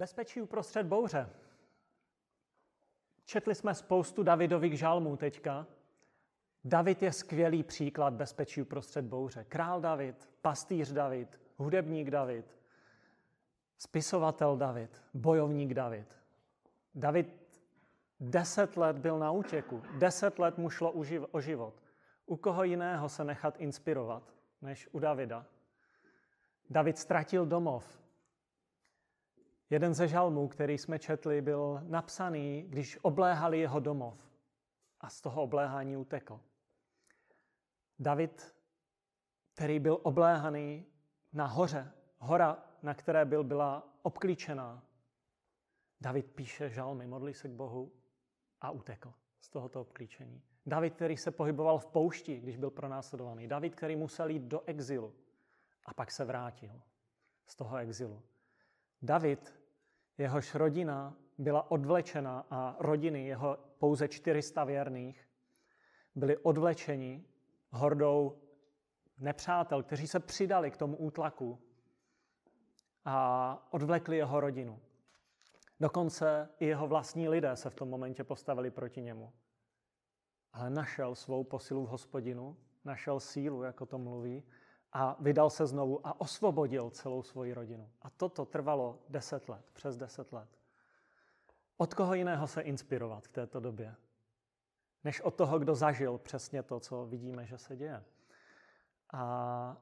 Bezpečí uprostřed bouře. Četli jsme spoustu Davidových žalmů teďka. David je skvělý příklad bezpečí uprostřed bouře. Král David, pastýř David, hudebník David, spisovatel David, bojovník David. David deset let byl na útěku, deset let mu šlo o život. U koho jiného se nechat inspirovat, než u Davida? David ztratil domov, Jeden ze žalmů, který jsme četli, byl napsaný, když obléhali jeho domov a z toho obléhání utekl. David, který byl obléhaný na hoře, hora, na které byl, byla obklíčená. David píše žalmy, modlí se k Bohu a utekl z tohoto obklíčení. David, který se pohyboval v poušti, když byl pronásledovaný. David, který musel jít do exilu a pak se vrátil z toho exilu. David, jehož rodina byla odvlečena a rodiny jeho pouze 400 věrných byli odvlečeni hordou nepřátel, kteří se přidali k tomu útlaku a odvlekli jeho rodinu. Dokonce i jeho vlastní lidé se v tom momentě postavili proti němu. Ale našel svou posilu v hospodinu, našel sílu, jako to mluví, a vydal se znovu a osvobodil celou svoji rodinu. A toto trvalo deset let, přes deset let. Od koho jiného se inspirovat v této době? Než od toho, kdo zažil přesně to, co vidíme, že se děje. A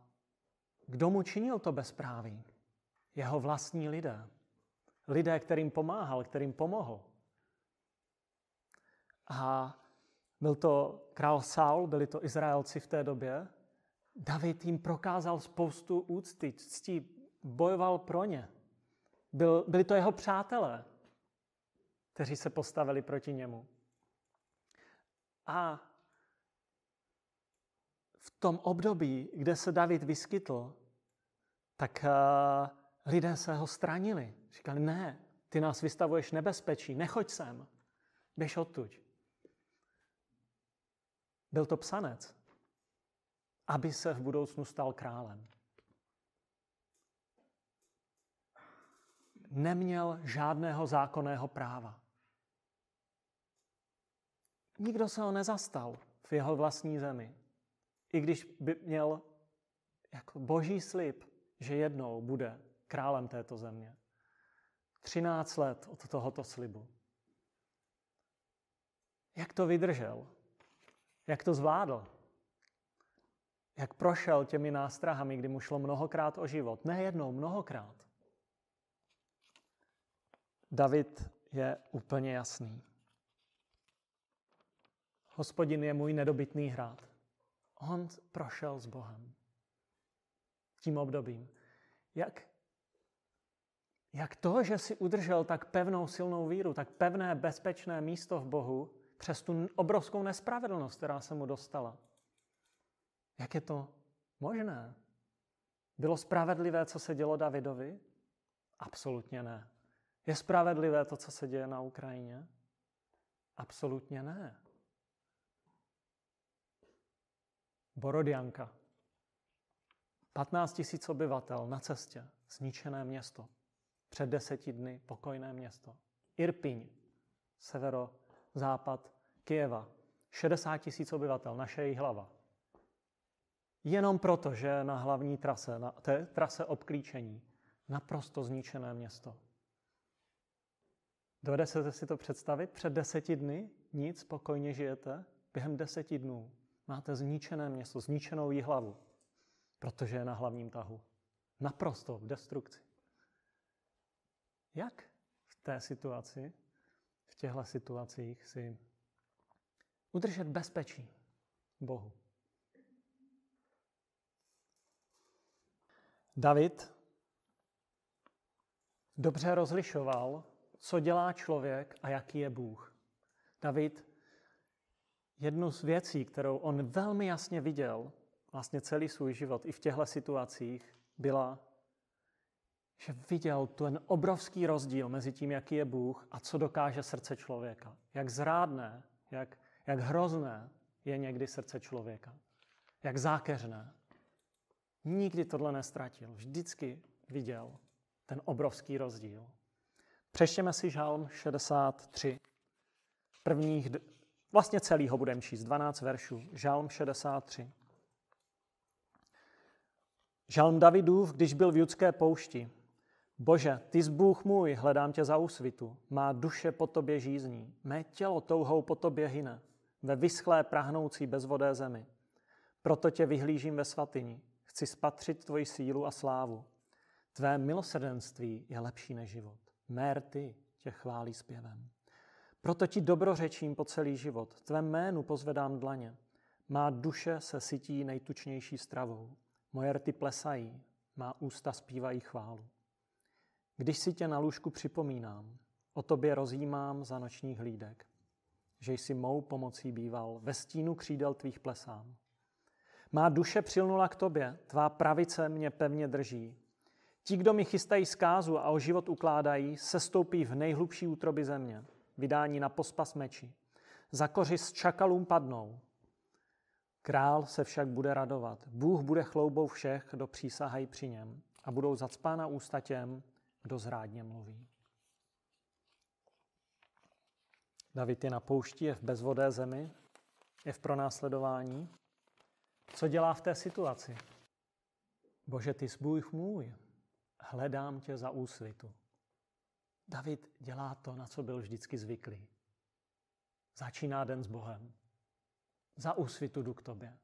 kdo mu činil to bezpráví? Jeho vlastní lidé. Lidé, kterým pomáhal, kterým pomohl. A byl to král Saul, byli to Izraelci v té době, David jim prokázal spoustu úcty, ctí, bojoval pro ně. Byl, byli to jeho přátelé, kteří se postavili proti němu. A v tom období, kde se David vyskytl, tak uh, lidé se ho stranili. Říkali, ne, ty nás vystavuješ nebezpečí, nechoď sem, běž odtuď. Byl to psanec aby se v budoucnu stal králem. Neměl žádného zákonného práva. Nikdo se ho nezastal v jeho vlastní zemi. I když by měl jako boží slib, že jednou bude králem této země. 13 let od tohoto slibu. Jak to vydržel? Jak to zvládl? Jak prošel těmi nástrahami, kdy mu šlo mnohokrát o život. Ne jednou, mnohokrát. David je úplně jasný. Hospodin je můj nedobytný hrad. On prošel s Bohem. Tím obdobím. Jak, jak to, že si udržel tak pevnou, silnou víru, tak pevné, bezpečné místo v Bohu, přes tu obrovskou nespravedlnost, která se mu dostala. Jak je to možné? Bylo spravedlivé, co se dělo Davidovi? Absolutně ne. Je spravedlivé to, co se děje na Ukrajině? Absolutně ne. Borodianka. 15 tisíc obyvatel na cestě, zničené město. Před deseti dny pokojné město. Irpiň, severo-západ Kijeva. 60 tisíc obyvatel, naše hlava. Jenom proto, že na hlavní trase, na té trase obklíčení, naprosto zničené město. Dovedete si to představit? Před deseti dny nic, spokojně žijete? Během deseti dnů máte zničené město, zničenou hlavu, protože je na hlavním tahu. Naprosto v destrukci. Jak v té situaci, v těchto situacích si udržet bezpečí Bohu? David dobře rozlišoval, co dělá člověk a jaký je Bůh. David jednu z věcí, kterou on velmi jasně viděl, vlastně celý svůj život i v těchto situacích, byla, že viděl ten obrovský rozdíl mezi tím, jaký je Bůh a co dokáže srdce člověka. Jak zrádné, jak, jak hrozné je někdy srdce člověka. Jak zákeřné. Nikdy tohle nestratil. Vždycky viděl ten obrovský rozdíl. Přeštěme si žálm 63. Prvních, vlastně celý ho budeme číst, 12 veršů. Žálm 63. Žálm Davidův, když byl v judské poušti. Bože, ty jsi Bůh můj, hledám tě za úsvitu. Má duše po tobě žízní. Mé tělo touhou po tobě hyne. Ve vyschlé prahnoucí bezvodé zemi. Proto tě vyhlížím ve svatyni. Chci spatřit tvoji sílu a slávu. Tvé milosrdenství je lepší než život. Mér ty tě chválí zpěvem. Proto ti dobrořečím po celý život. Tvé jménu pozvedám dlaně. Má duše se sytí nejtučnější stravou. Moje rty plesají, má ústa zpívají chválu. Když si tě na lůžku připomínám, o tobě rozjímám za nočních hlídek, že jsi mou pomocí býval, ve stínu křídel tvých plesám. Má duše přilnula k tobě, tvá pravice mě pevně drží. Ti, kdo mi chystají zkázu a o život ukládají, se stoupí v nejhlubší útroby země, vydání na pospas meči. Za koři s čakalům padnou. Král se však bude radovat. Bůh bude chloubou všech, kdo přísahají při něm a budou zacpána ústa těm, kdo zrádně mluví. David je na poušti, je v bezvodé zemi, je v pronásledování. Co dělá v té situaci? Bože, ty jsi Bůh můj, hledám tě za úsvitu. David dělá to, na co byl vždycky zvyklý. Začíná den s Bohem. Za úsvitu jdu k tobě.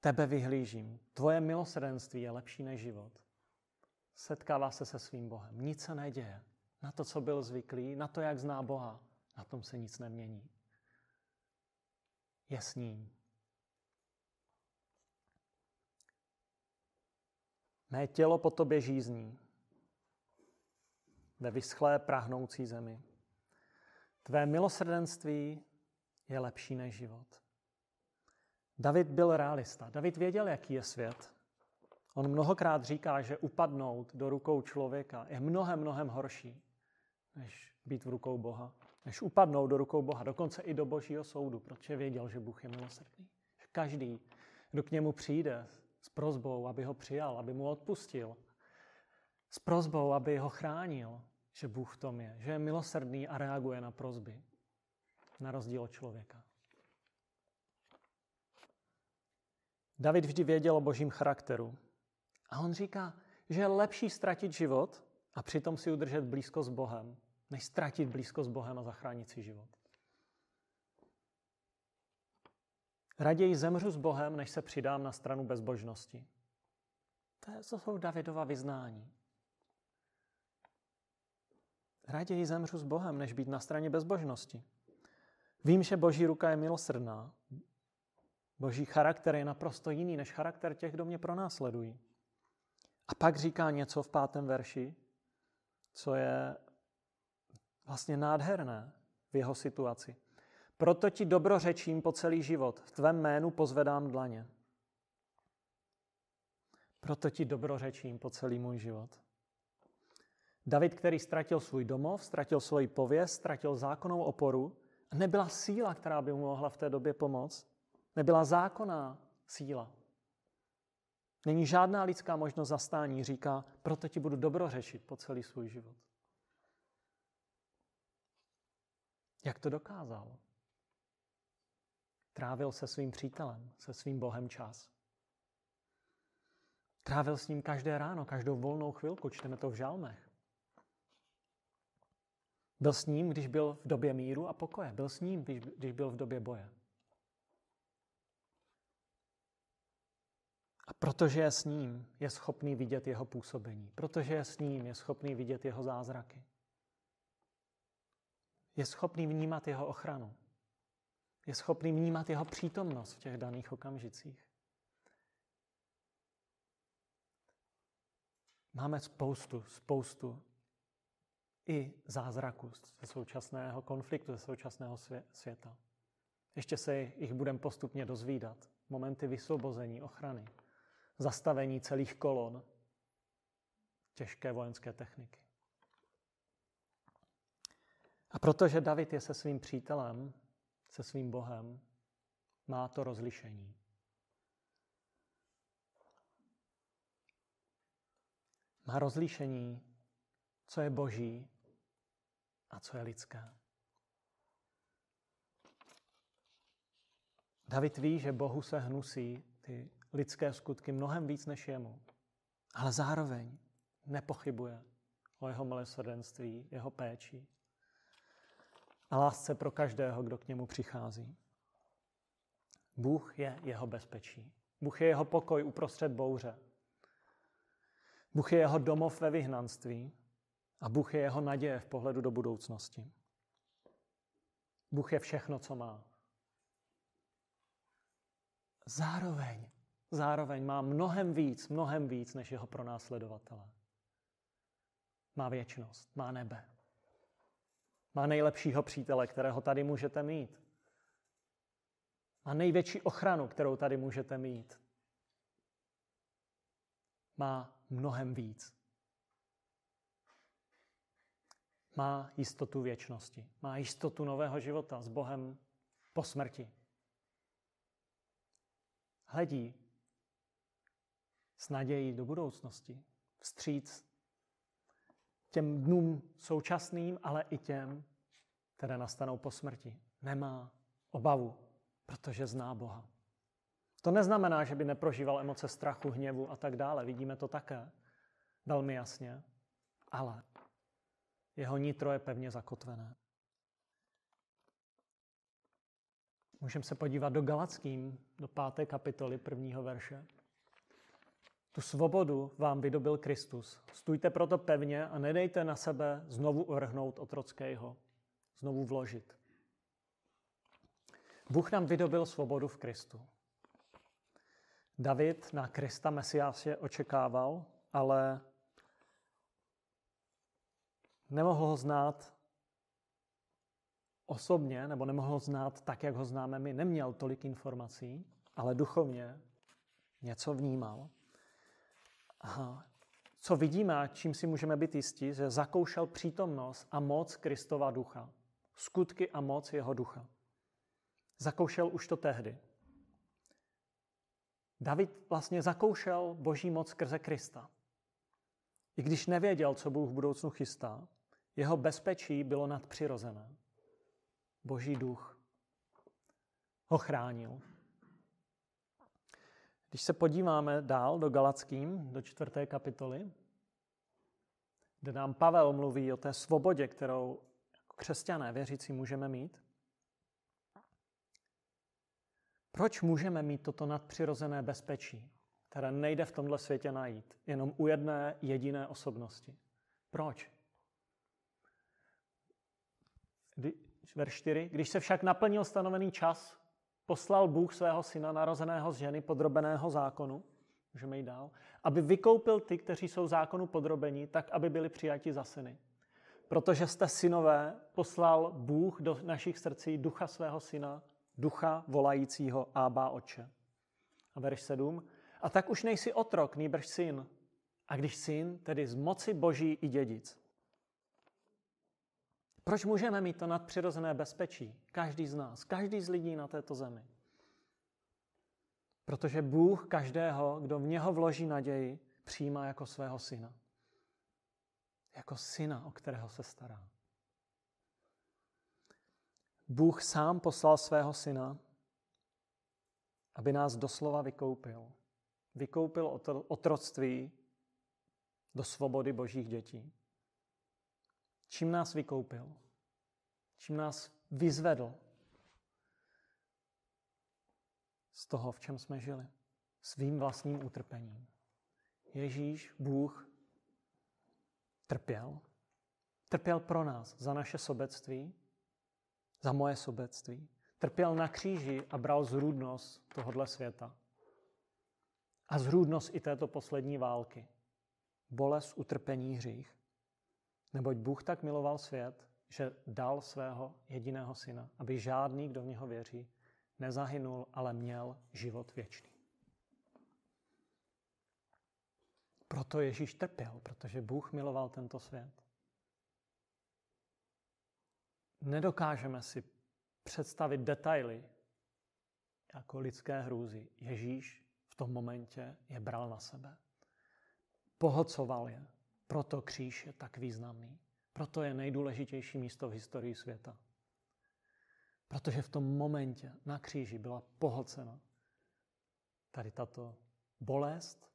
Tebe vyhlížím. Tvoje milosrdenství je lepší než život. Setkává se se svým Bohem. Nic se neděje. Na to, co byl zvyklý, na to, jak zná Boha, na tom se nic nemění. Je s ním. Mé tělo po tobě žízní ve vyschlé prahnoucí zemi. Tvé milosrdenství je lepší než život. David byl realista. David věděl, jaký je svět. On mnohokrát říká, že upadnout do rukou člověka je mnohem, mnohem horší, než být v rukou Boha. Než upadnout do rukou Boha, dokonce i do božího soudu, protože věděl, že Bůh je milosrdný. Každý, kdo k němu přijde s prozbou, aby ho přijal, aby mu odpustil, s prozbou, aby ho chránil, že Bůh v tom je, že je milosrdný a reaguje na prozby, na rozdíl od člověka. David vždy věděl o božím charakteru. A on říká, že je lepší ztratit život a přitom si udržet blízko s Bohem, než ztratit blízko s Bohem a zachránit si život. Raději zemřu s Bohem, než se přidám na stranu bezbožnosti. To, jsou Davidova vyznání. Raději zemřu s Bohem, než být na straně bezbožnosti. Vím, že boží ruka je milosrdná. Boží charakter je naprosto jiný než charakter těch, kdo mě pronásledují. A pak říká něco v pátém verši, co je vlastně nádherné v jeho situaci. Proto ti dobrořečím po celý život, v tvém jménu pozvedám dlaně. Proto ti dobrořečím po celý můj život. David, který ztratil svůj domov, ztratil svoji pověst, ztratil zákonnou oporu, nebyla síla, která by mu mohla v té době pomoct. Nebyla zákonná síla. Není žádná lidská možnost zastání, říká, proto ti budu dobrořešit po celý svůj život. Jak to dokázal? Trávil se svým přítelem, se svým Bohem čas. Trávil s ním každé ráno, každou volnou chvilku, čteme to v žalmech. Byl s ním, když byl v době míru a pokoje. Byl s ním, když byl v době boje. A protože je s ním, je schopný vidět jeho působení. Protože je s ním, je schopný vidět jeho zázraky. Je schopný vnímat jeho ochranu. Je schopný vnímat jeho přítomnost v těch daných okamžicích. Máme spoustu, spoustu i zázraků ze současného konfliktu, ze současného světa. Ještě se jich budeme postupně dozvídat. Momenty vysvobození, ochrany, zastavení celých kolon, těžké vojenské techniky. A protože David je se svým přítelem, se svým Bohem, má to rozlišení. Má rozlišení co je boží a co je lidské. David ví, že Bohu se hnusí ty lidské skutky mnohem víc než jemu. Ale zároveň nepochybuje o jeho milosrdenství, jeho péči a lásce pro každého, kdo k němu přichází. Bůh je jeho bezpečí. Bůh je jeho pokoj uprostřed bouře. Bůh je jeho domov ve vyhnanství a Bůh je jeho naděje v pohledu do budoucnosti. Bůh je všechno, co má. Zároveň, zároveň má mnohem víc, mnohem víc než jeho pronásledovatele. Má věčnost, má nebe. Má nejlepšího přítele, kterého tady můžete mít. Má největší ochranu, kterou tady můžete mít. Má mnohem víc. Má jistotu věčnosti. Má jistotu nového života s Bohem po smrti. Hledí s nadějí do budoucnosti, vstříc těm dnům současným, ale i těm, které nastanou po smrti. Nemá obavu, protože zná Boha. To neznamená, že by neprožíval emoce strachu, hněvu a tak dále. Vidíme to také velmi jasně. Ale jeho nitro je pevně zakotvené. Můžeme se podívat do Galackým, do páté kapitoly prvního verše. Tu svobodu vám vydobil Kristus. Stůjte proto pevně a nedejte na sebe znovu uvrhnout otrockého, znovu vložit. Bůh nám vydobil svobodu v Kristu. David na Krista Mesiáše očekával, ale nemohl ho znát osobně, nebo nemohl ho znát tak, jak ho známe my. Neměl tolik informací, ale duchovně něco vnímal. Aha. Co vidíme a čím si můžeme být jistí, že zakoušel přítomnost a moc Kristova ducha. Skutky a moc jeho ducha. Zakoušel už to tehdy. David vlastně zakoušel boží moc skrze Krista. I když nevěděl, co Bůh v budoucnu chystá, jeho bezpečí bylo nadpřirozené. Boží duch ho chránil. Když se podíváme dál do Galackým, do čtvrté kapitoly, kde nám Pavel mluví o té svobodě, kterou křesťané věřící můžeme mít, proč můžeme mít toto nadpřirozené bezpečí, které nejde v tomhle světě najít, jenom u jedné jediné osobnosti? Proč? Verš 4. Když se však naplnil stanovený čas, poslal Bůh svého syna narozeného z ženy podrobeného zákonu, můžeme jít dál, aby vykoupil ty, kteří jsou zákonu podrobení, tak, aby byli přijati za syny. Protože jste synové, poslal Bůh do našich srdcí ducha svého syna, ducha volajícího Ába oče. A verš 7. A tak už nejsi otrok, nýbrž syn. A když syn, tedy z moci boží i dědic. Proč můžeme mít to nadpřirozené bezpečí? Každý z nás, každý z lidí na této zemi. Protože Bůh každého, kdo v něho vloží naději, přijímá jako svého syna. Jako syna, o kterého se stará. Bůh sám poslal svého syna, aby nás doslova vykoupil. Vykoupil otroctví do svobody božích dětí. Čím nás vykoupil? Čím nás vyzvedl z toho, v čem jsme žili? Svým vlastním utrpením. Ježíš, Bůh, trpěl. Trpěl pro nás, za naše sobectví, za moje sobectví. Trpěl na kříži a bral zrůdnost tohohle světa. A zrůdnost i této poslední války. Bolest, utrpení, hřích. Neboť Bůh tak miloval svět, že dal svého jediného syna, aby žádný, kdo v něho věří, nezahynul, ale měl život věčný. Proto Ježíš trpěl, protože Bůh miloval tento svět. Nedokážeme si představit detaily jako lidské hrůzy. Ježíš v tom momentě je bral na sebe. Pohocoval je, Proto kříž je tak významný. Proto je nejdůležitější místo v historii světa. Protože v tom momentě na kříži byla pohlcena tady tato bolest,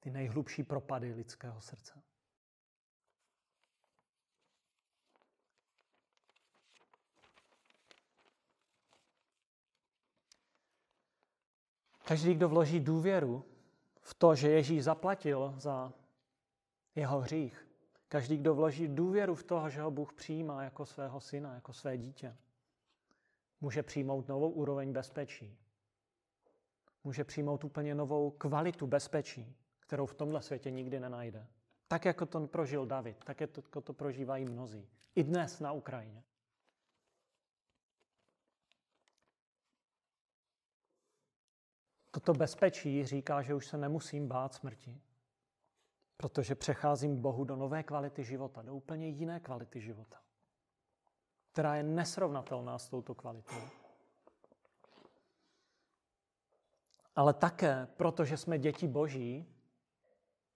ty nejhlubší propady lidského srdce. Každý, kdo vloží důvěru v to, že Ježíš zaplatil za jeho hřích, každý, kdo vloží důvěru v to, že ho Bůh přijímá jako svého syna, jako své dítě, může přijmout novou úroveň bezpečí. Může přijmout úplně novou kvalitu bezpečí, kterou v tomhle světě nikdy nenajde. Tak, jako to prožil David, tak jako to prožívají mnozí. I dnes na Ukrajině. Toto bezpečí říká, že už se nemusím bát smrti, protože přecházím Bohu do nové kvality života, do úplně jiné kvality života, která je nesrovnatelná s touto kvalitou. Ale také, protože jsme děti Boží,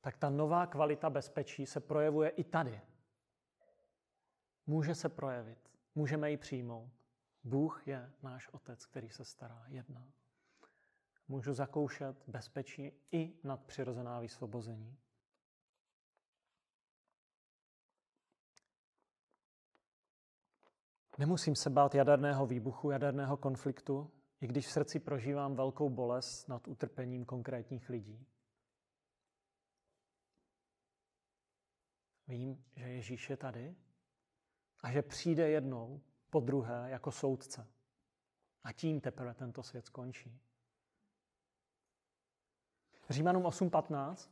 tak ta nová kvalita bezpečí se projevuje i tady. Může se projevit, můžeme ji přijmout. Bůh je náš otec, který se stará, jedná můžu zakoušet bezpečí i nadpřirozená vysvobození. Nemusím se bát jaderného výbuchu, jaderného konfliktu, i když v srdci prožívám velkou bolest nad utrpením konkrétních lidí. Vím, že Ježíš je tady a že přijde jednou po druhé jako soudce. A tím teprve tento svět skončí. Římanům 8.15.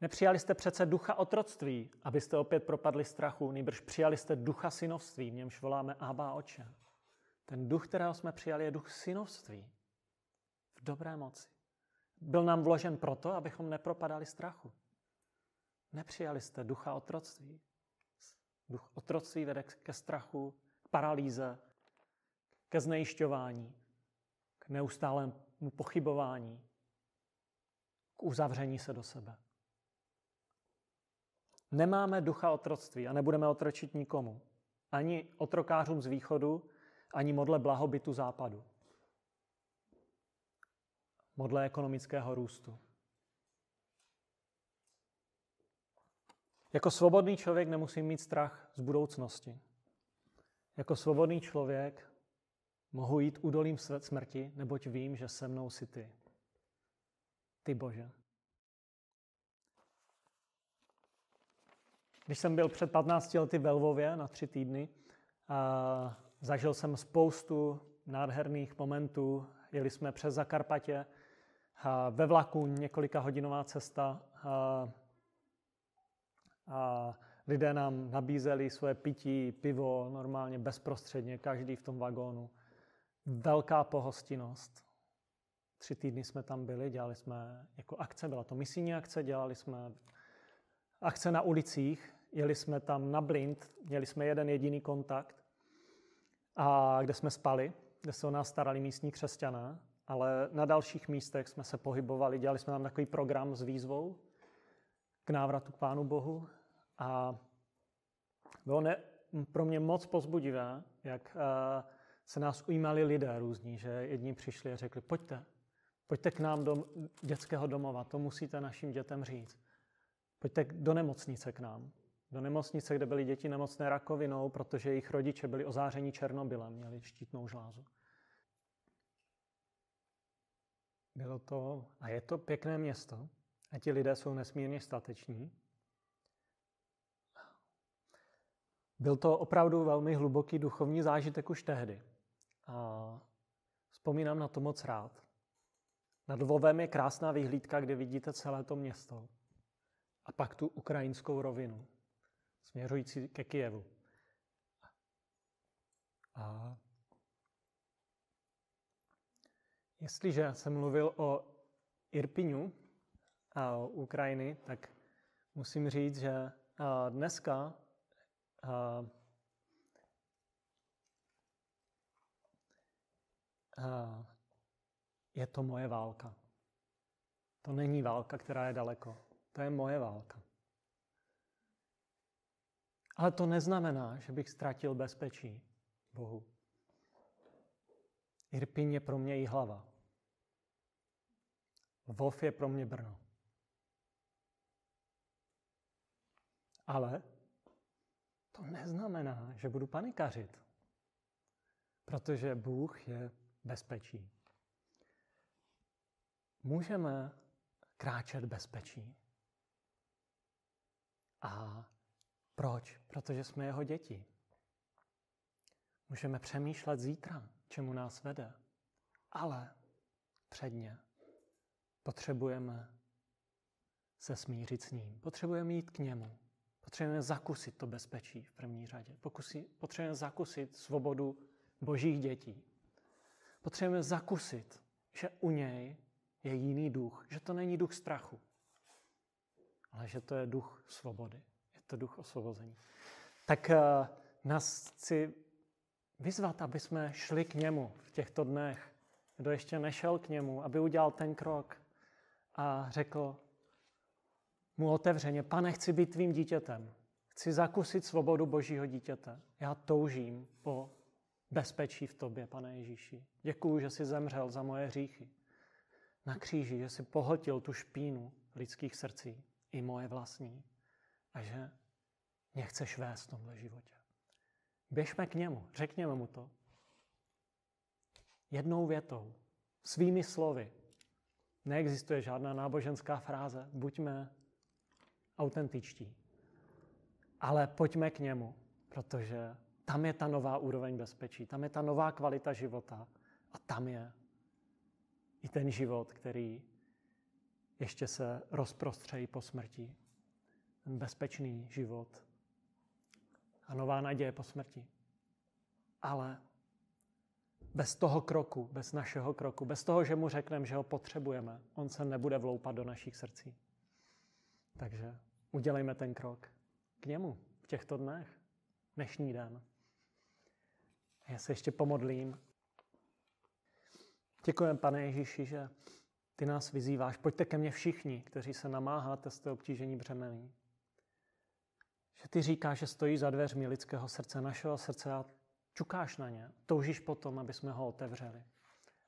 Nepřijali jste přece ducha otroctví, abyste opět propadli strachu, nejbrž přijali jste ducha synovství, v němž voláme Abba oče. Ten duch, kterého jsme přijali, je duch synovství. V dobré moci. Byl nám vložen proto, abychom nepropadali strachu. Nepřijali jste ducha otroctví. Duch otroctví vede ke strachu, k paralýze, ke znejišťování, neustálému pochybování, k uzavření se do sebe. Nemáme ducha otroctví a nebudeme otročit nikomu. Ani otrokářům z východu, ani modle blahobytu západu. Modle ekonomického růstu. Jako svobodný člověk nemusím mít strach z budoucnosti. Jako svobodný člověk Mohu jít údolím smrti, neboť vím, že se mnou si ty. Ty Bože. Když jsem byl před 15 lety ve Lvově na tři týdny, a zažil jsem spoustu nádherných momentů. Jeli jsme přes Zakarpatě, ve vlaku několika hodinová cesta. A, a lidé nám nabízeli svoje pití, pivo normálně bezprostředně, každý v tom vagónu velká pohostinnost. Tři týdny jsme tam byli, dělali jsme jako akce, byla to misijní akce, dělali jsme akce na ulicích, jeli jsme tam na blind, měli jsme jeden jediný kontakt, a kde jsme spali, kde se o nás starali místní křesťané, ale na dalších místech jsme se pohybovali, dělali jsme tam takový program s výzvou k návratu k Pánu Bohu a bylo ne, pro mě moc pozbudivé, jak uh, se nás ujímali lidé různí, že jedni přišli a řekli, pojďte, pojďte k nám do dětského domova, to musíte našim dětem říct. Pojďte do nemocnice k nám. Do nemocnice, kde byly děti nemocné rakovinou, protože jejich rodiče byli ozáření Černobylem, měli štítnou žlázu. Bylo to, a je to pěkné město, a ti lidé jsou nesmírně stateční. Byl to opravdu velmi hluboký duchovní zážitek už tehdy. A vzpomínám na to moc rád. Nad Lvovem je krásná vyhlídka, kde vidíte celé to město. A pak tu ukrajinskou rovinu, směřující ke Kijevu. A jestliže jsem mluvil o Irpiňu a o Ukrajiny, tak musím říct, že dneska je to moje válka. To není válka, která je daleko. To je moje válka. Ale to neznamená, že bych ztratil bezpečí Bohu. Irpin je pro mě i hlava. Lvov je pro mě Brno. Ale to neznamená, že budu panikařit, protože Bůh je bezpečí. Můžeme kráčet bezpečí. A proč? Protože jsme jeho děti. Můžeme přemýšlet zítra, čemu nás vede. Ale předně potřebujeme se smířit s ním. Potřebujeme jít k němu. Potřebujeme zakusit to bezpečí v první řadě. Pokusí, potřebujeme zakusit svobodu božích dětí. Potřebujeme zakusit, že u něj je jiný duch, že to není duch strachu, ale že to je duch svobody. Je to duch osvobození. Tak uh, nás chci vyzvat, aby jsme šli k němu v těchto dnech. Kdo ještě nešel k němu, aby udělal ten krok a řekl mu otevřeně, pane, chci být tvým dítětem. Chci zakusit svobodu božího dítěte. Já toužím po bezpečí v tobě, pane Ježíši. Děkuju, že jsi zemřel za moje hříchy. Na kříži, že jsi pohltil tu špínu lidských srdcí, i moje vlastní. A že mě chceš vést v tomhle životě. Běžme k němu, řekněme mu to. Jednou větou, svými slovy. Neexistuje žádná náboženská fráze. Buďme autentičtí. Ale pojďme k němu, protože tam je ta nová úroveň bezpečí, tam je ta nová kvalita života a tam je i ten život, který ještě se rozprostřejí po smrti. Ten bezpečný život a nová naděje po smrti. Ale bez toho kroku, bez našeho kroku, bez toho, že mu řekneme, že ho potřebujeme, on se nebude vloupat do našich srdcí. Takže udělejme ten krok k němu v těchto dnech, dnešní den. Já se ještě pomodlím. Děkujeme, pane Ježíši, že ty nás vyzýváš. Pojďte ke mně všichni, kteří se namáháte z té obtížení břemení. Že ty říkáš, že stojí za dveřmi lidského srdce, našeho srdce a čukáš na ně. Toužíš potom, aby jsme ho otevřeli.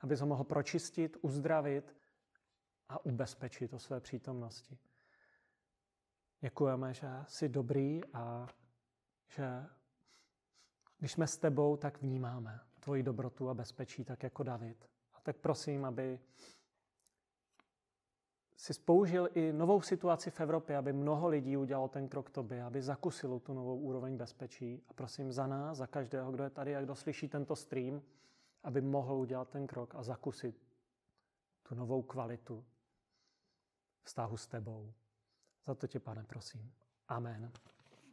Aby ho mohl pročistit, uzdravit a ubezpečit o své přítomnosti. Děkujeme, že jsi dobrý a že když jsme s tebou, tak vnímáme tvoji dobrotu a bezpečí, tak jako David. A tak prosím, aby si spoužil i novou situaci v Evropě, aby mnoho lidí udělalo ten krok tobě, aby zakusilo tu novou úroveň bezpečí. A prosím za nás, za každého, kdo je tady a kdo slyší tento stream, aby mohl udělat ten krok a zakusit tu novou kvalitu vztahu s tebou. Za to tě, pane, prosím. Amen.